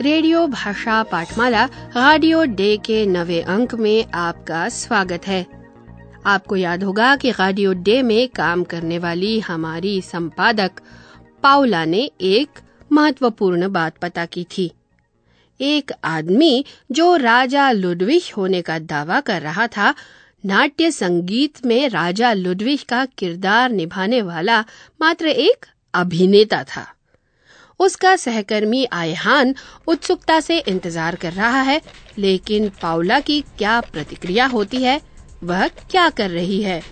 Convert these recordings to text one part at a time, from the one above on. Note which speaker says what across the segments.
Speaker 1: Radio भाषा पाठमाला radio day के नवे अंक में आपका स्वागत है। आपको याद होगा कि रेडियो डे में काम करने वाली हमारी संपादक पाउला ने एक महत्वपूर्ण बात पता की थी। एक आदमी जो राजा लुडविश होने का दावा कर रहा था, नाट्य संगीत में राजा लुडविश का किरदार निभाने वाला मात्र एक अभिनेता था। उसका सहकर्मी आयहान उत्सुकता से इंतज़ार कर रहा है लेकिन पाउला की क्या प्रतिक्रिया होती है वह क्या कर रही है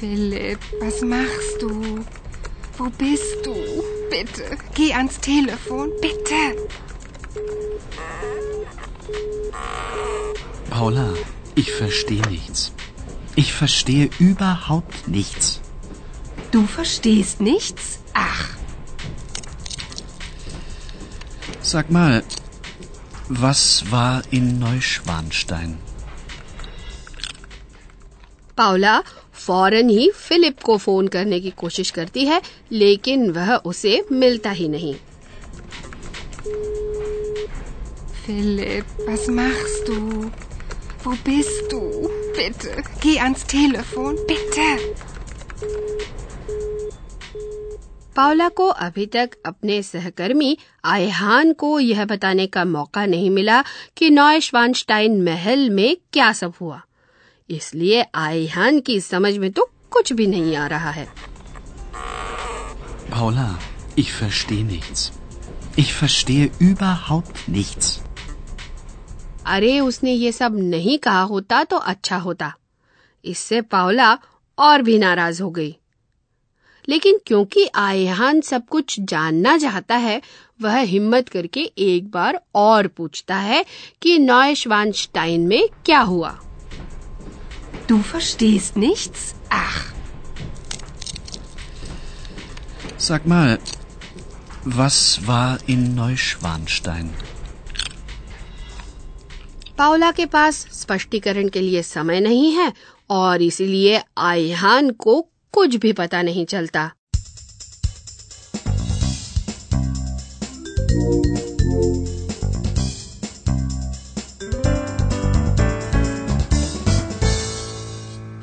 Speaker 2: Philipp, was machst du? Wo bist du? Bitte, geh ans Telefon, bitte.
Speaker 3: Paula, ich verstehe nichts. Ich verstehe überhaupt nichts.
Speaker 2: Du verstehst nichts? Ach,
Speaker 3: Sag mal, was war in Neuschwanstein?
Speaker 1: Paula फौरन ही Philip को phone करने की कोशिश करती है लेकिन वह उसे मिलता ही नहीं
Speaker 2: Philipp, was machst du? Wo bist du? Bitte, geh ans Telefon, bitte.
Speaker 1: Paula को अभी तक अपने सहकर्मी आयहान को यह बताने का मौका नहीं मिला कि नॉयश्वानश्टाइन महल में क्या सब हुआ इसलिए आयहान की समझ में तो कुछ भी नहीं आ रहा है
Speaker 3: Paula, ich verstehe nichts. Ich verstehe überhaupt nichts.
Speaker 1: अरे उसने ये सब नहीं कहा होता तो अच्छा होता इससे पावला और भी नाराज़ हो गई लेकिन क्योंकि आयहान सब कुछ जानना चाहता है वह हिम्मत करके एक बार और पूछता है कि नॉयश्वानस्टाइन में क्या हुआ
Speaker 2: Du verstehst nichts? Ach,
Speaker 3: Sag mal, was war in Neuschwanstein?
Speaker 1: Paula के पास स्पष्टीकरण के लिए समय नहीं है और इसीलिए आयहान को कुछ भी पता नहीं चलता।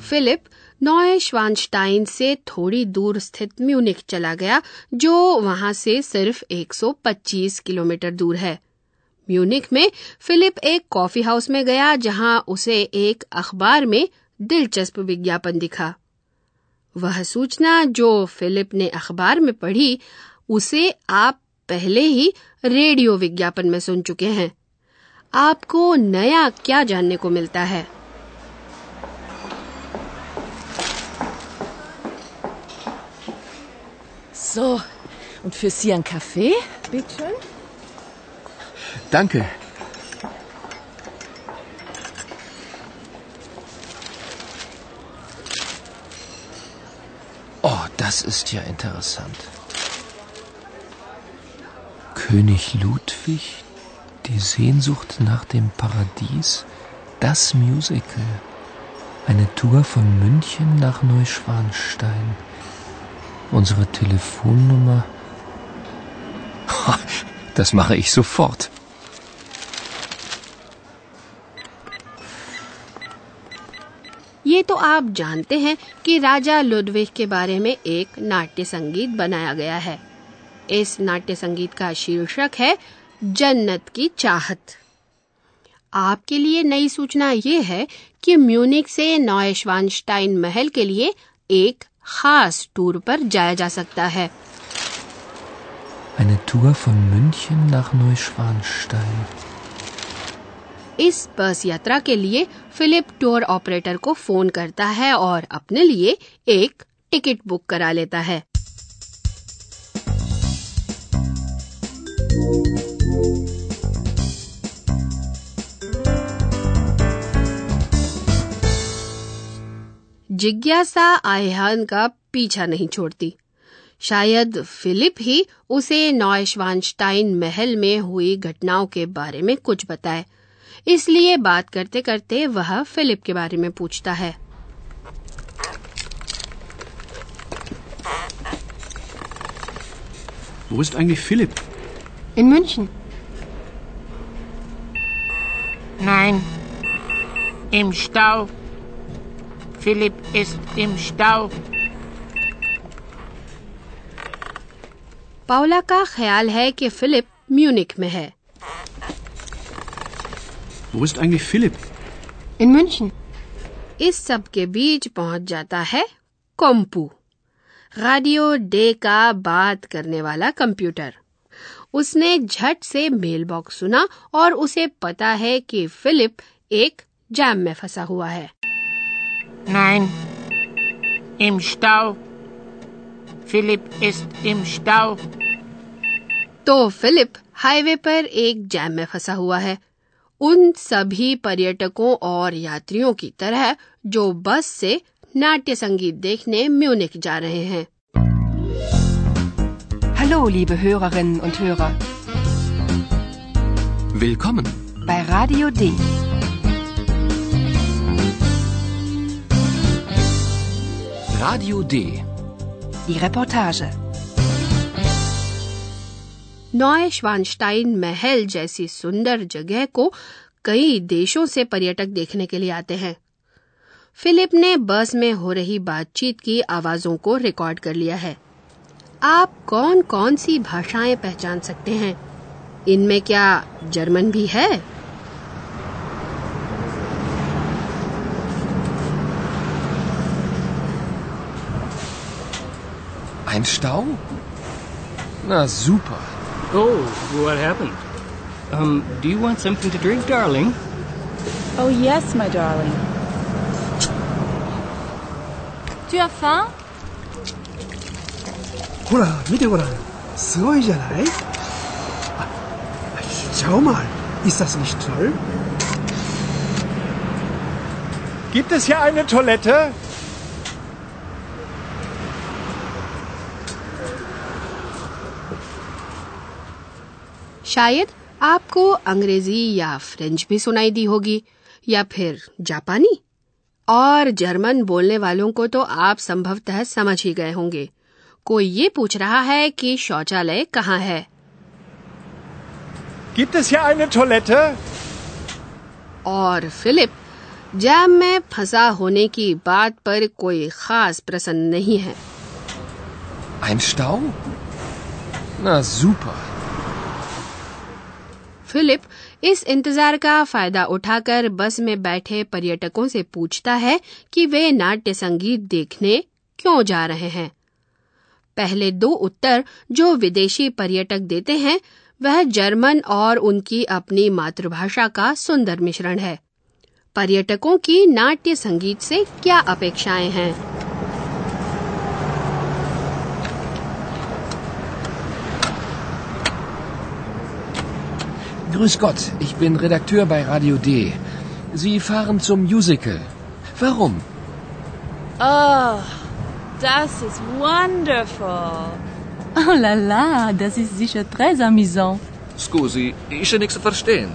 Speaker 1: फिलिप नॉय श्वानस्टाइन से थोड़ी दूर स्थित म्यूनिक चला गया, जो वहाँ से सिर्फ़ 125 किलोमीटर दूर है। म्यूनिक में फिलिप एक कॉफ़ी हाउस में गया जहाँ उसे एक अखबार में दिलचस्प विज्ञापन दिखा वह सूचना जो फिलिप ने अखबार में पढ़ी उसे आप पहले ही रेडियो विज्ञापन में सुन चुके हैं आपको नया क्या जानने को मिलता है
Speaker 4: So, und für Sie ein Kaffee? Bitte schön.
Speaker 5: Danke. Oh, das ist ja interessant. König Ludwig, die Sehnsucht nach dem Paradies, das Musical. Eine Tour von München nach Neuschwanstein. Unsere Telefonnummer. Das mache ich sofort.
Speaker 1: तो आप जानते हैं कि राजा Ludwig के बारे में एक नाट्य संगीत बनाया गया है। इस नाट्य संगीत का शीर्षक है, जन्नत की चाहत। आपके लिए नई सूचना ये है कि म्यूनिक से नॉयश्वानस्टाइन महल के लिए एक खास टूर पर जाया जा सकता है।
Speaker 5: Eine Tour von München nach Neuschwanstein.
Speaker 1: इस बस यात्रा के लिए फिलिप टूर ऑपरेटर को फ़ोन करता है और अपने लिए एक टिकट बुक करा लेता है। जिज्ञासा आयहान का पीछा नहीं छोड़ती। शायद फिलिप ही उसे नॉयशवानस्टाइन महल में हुई घटनाओं के बारे में कुछ बताए। इसलिए बात करते करते वह फिलिप के बारे में पूछता है
Speaker 3: Wo ist eigentlich Philipp?
Speaker 2: In München.
Speaker 6: Nein, im Stau. Philipp ist im Stau.
Speaker 1: Paula का ख्याल है कि फिलिप म्यूनिक में है
Speaker 3: Wo ist eigentlich Philipp?
Speaker 2: In München.
Speaker 1: इस सब के बीच पहुँच जाता है कॉम्पू रेडियो डे का बात करने वाला कंप्यूटर उसने झट से मेल बॉक्स सुना और उसे पता है कि फिलिप एक जैम में फंसा हुआ है
Speaker 6: Nein, im Stau. Philipp ist im Stau.
Speaker 1: तो फिलिप हाईवे पर एक जैम में फंसा हुआ है उन सभी पर्यटकों और यात्रियों की तरह जो बस से नाट्य संगीत देखने म्यूनिक जा रहे हैं
Speaker 2: Hallo, liebe Hörerinnen und Hörer.
Speaker 5: Willkommen.
Speaker 2: Bei Radio D.
Speaker 5: Radio D.
Speaker 2: Die Reportage.
Speaker 1: नॉय श्वानस्टाइन महल जैसी सुंदर जगह को कई देशों से पर्यटक देखने के लिए आते हैं फिलिप ने बस में हो रही बातचीत की आवाजों को रिकॉर्ड कर लिया है आप कौन कौन सी भाषाएँ पहचान सकते हैं इनमें क्या जर्मन भी है
Speaker 5: Ein Stau? Na, super.
Speaker 7: Oh, what happened? Um, do you want something to drink, darling?
Speaker 4: Oh yes, my darling. Tu as faim?
Speaker 8: ほら見てごらんすごいじゃないあ Schau mal ist das nicht toll?
Speaker 9: Gibt es hier eine Toilette?
Speaker 1: शायद आपको अंग्रेज़ी या French भी सुनाई दी होगी या फिर जापानी और जर्मन बोलने वालों को तो आप संभवतः समझ ही गए होंगे कोई ये पूछ रहा है कि शौचालय कहाँ है
Speaker 9: Gibt es hier eine Toilette?
Speaker 1: और फिलिप जैम में फंसा होने की बात पर कोई खास प्रसन्न नहीं है
Speaker 5: Ein Stau? Na super.
Speaker 1: Philipp इस इंतज़ार का फ़ायदा उठाकर बस में बैठे पर्यटकों से पूछता है कि वे नाट्य संगीत देखने क्यों जा रहे हैं। पहले दो उत्तर जो विदेशी पर्यटक देते हैं, वह जर्मन और उनकी अपनी मातृभाषा का सुंदर मिश्रण है। पर्यटकों की नाट्य संगीत से क्या अपेक्षाएँ हैं?
Speaker 5: Grüß Gott, ich bin Redakteur bei Radio D. Sie fahren zum Musical. Warum?
Speaker 4: Oh, das ist wonderful.
Speaker 10: Oh la la, das ist sicher très amusant.
Speaker 11: Scusi, ist ja nichts zu verstehen.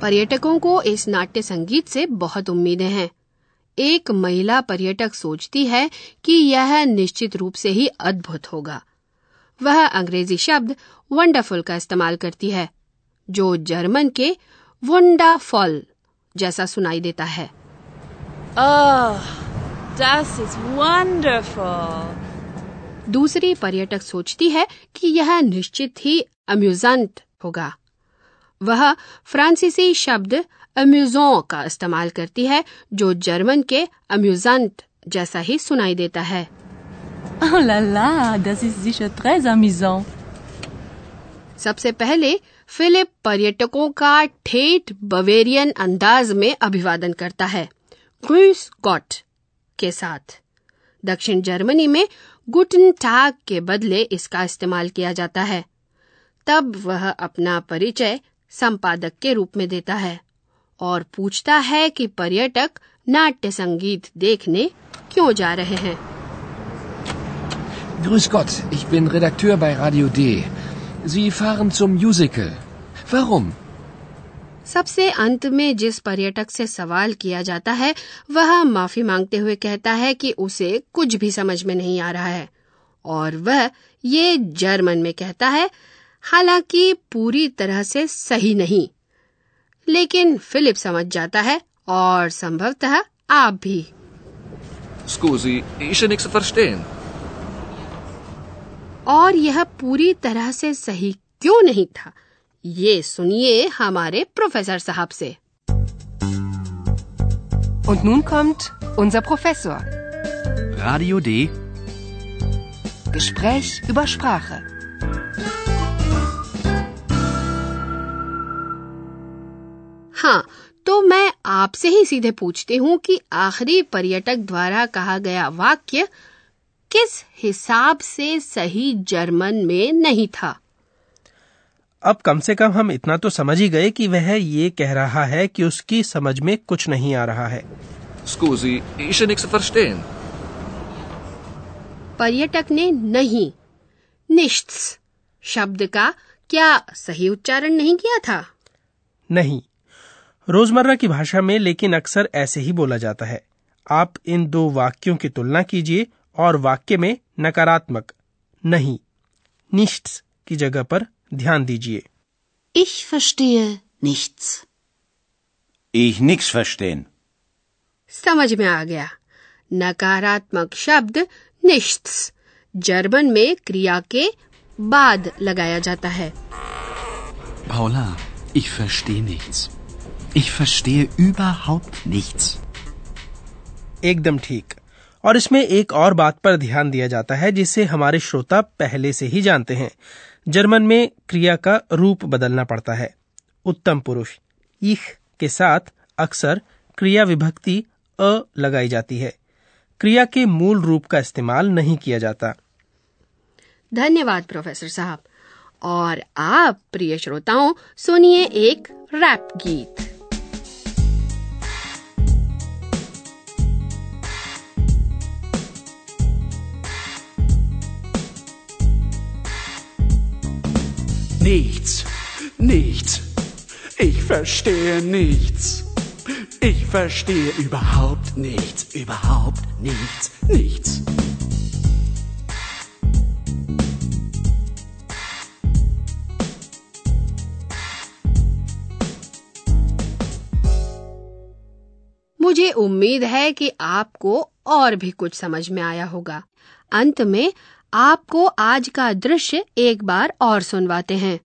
Speaker 1: पर्यटकों को इस नाट्य संगीत से बहुत उम्मीदें हैं एक महिला पर्यटक सोचती है कि यह निश्चित रूप से ही अद्भुत होगा। वह अंग्रेज़ी शब्द वंडरफुल का इस्तेमाल करती है जो जर्मन के वंडाफॉल जैसा सुनाई देता है।
Speaker 4: Oh, das ist wonderful.
Speaker 1: दूसरी पर्यटक सोचती है कि यह निश्चित ही अम्यूजेंट होगा। वह फ्रांसीसी शब्द अम्यूजों का इस्तेमाल करती है जो जर्मन के अम्यूजेंट जैसा ही सुनाई देता है।
Speaker 10: Oh la la, das ist sicher très amusant.
Speaker 1: सबसे पहले फिलिप पर्यटकों का ठेठ बवेरियन अंदाज में अभिवादन करता है ग्रूस गॉट के साथ। दक्षिण जर्मनी में गुटन टाग के बदले इसका इस्तेमाल किया जाता है। तब वह अपना परिचय संपादक के रूप में देता है। और पूछता है कि पर्यटक नाट्य संगीत देखने क्यों जा रहे हैं
Speaker 5: Grüß Gott, ich bin Redakteur bei Radio D. Sie fahren zum Musical. Warum?
Speaker 1: सबसे अंत में जिस पर्यटक से सवाल किया जाता है वह माफ़ी मांगते हुए कहता है कि उसे कुछ भी समझ में नहीं आ रहा है और वह ये जर्मन में कहता है हालाँकि पूरी तरह से सही नहीं लेकिन फिलिप समझ जाता है और संभवतः आप भी
Speaker 11: Scusi, ist nichts verstehen.
Speaker 1: और यह पूरी तरह से सही क्यों नहीं था ये सुनिए हमारे प्रोफेसर साहब से
Speaker 2: Und nun kommt unser Professor.
Speaker 3: Radio D.
Speaker 2: Gespräch über Sprache.
Speaker 1: हाँ तो मैं आपसे ही सीधे पूछती हूँ कि आखिरी पर्यटक द्वारा कहा गया वाक्य किस हिसाब से सही जर्मन में नहीं था?
Speaker 12: अब कम से कम हम इतना तो समझ ही गए कि वह ये कह रहा है कि उसकी समझ में कुछ नहीं आ रहा है।
Speaker 11: Scusi, ist nichts verstehen.
Speaker 1: पर्यटक ने नहीं निश्च शब्द का क्या सही उच्चारण नहीं किया था?
Speaker 12: नहीं रोज़मर्रा की भाषा में लेकिन अक्सर ऐसे ही बोला जाता है आप इन दो वाक्यों की तुलना कीजिए और वाक्य में नकारात्मक नहीं निश्च की जगह पर ध्यान दीजिए
Speaker 13: Ich verstehe nichts.
Speaker 14: Ich nix verstehen.
Speaker 1: समझ में आ गया नकारात्मक शब्द निश्च जर्मन में क्रिया के बाद लगाया जाता है
Speaker 3: Paula, ich verstehe nichts. Ich verstehe überhaupt nichts.
Speaker 12: एकदम ठीक। और इसमें एक और बात पर ध्यान दिया जाता है जिसे हमारे श्रोता पहले से ही जानते हैं। जर्मन में क्रिया का रूप बदलना पड़ता है। उत्तम पुरुष। इख के साथ अक्सर क्रिया विभक्ति अ लगाई जाती है। क्रिया के मूल रूप का इस्तेमाल नहीं किया जाता।
Speaker 1: धन्यवाद प्रोफेसर साहब। और आप प्रिय श्रोताओं सुनिए एक रैप गीत।
Speaker 15: Nichts, nichts. Ich verstehe nichts. Ich verstehe überhaupt nichts, überhaupt nichts, nichts.
Speaker 1: मुझे उम्मीद है कि आपको और भी कुछ समझ में आया होगा अंत में आपको आज का दृश्य एक बार और सुनवाते हैं।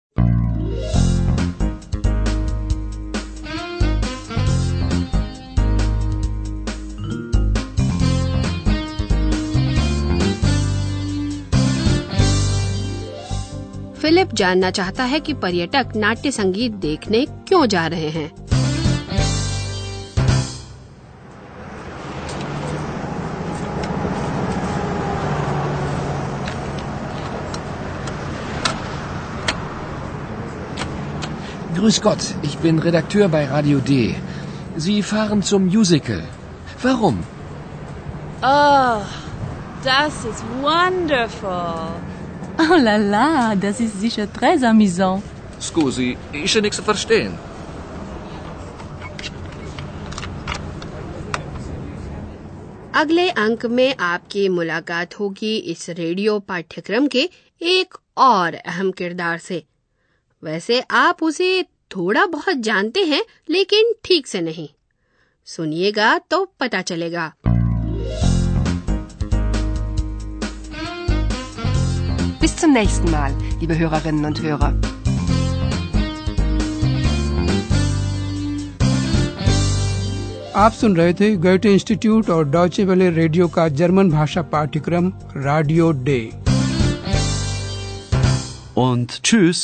Speaker 1: फिलिप जानना चाहता है कि पर्यटक नाट्य संगीत देखने क्यों जा रहे हैं।
Speaker 5: Grüß Gott, ich bin Redakteur bei Radio D. Sie fahren zum Musical. Warum?
Speaker 10: Oh, das ist wonderful. Oh la la, das ist sicher très amusant.
Speaker 11: Scusi, ist ja nichts zu verstehen.
Speaker 1: अगले अंक में आपकी मुलाकात होगी इस radio पाठ्यक्रम के एक और अहम किरदार से वैसे आप उसे थोड़ा बहुत जानते हैं लेकिन ठीक से नहीं सुनिएगा तो पता चलेगा
Speaker 2: Bis zum nächsten Mal, liebe Hörerinnen und Hörer.
Speaker 16: आप सुन रहे थे गोयटे इंस्टीट्यूट और डॉचे वेले रेडियो का जर्मन भाषा पाठ्यक्रम रेडियो डे
Speaker 3: Und tschüss.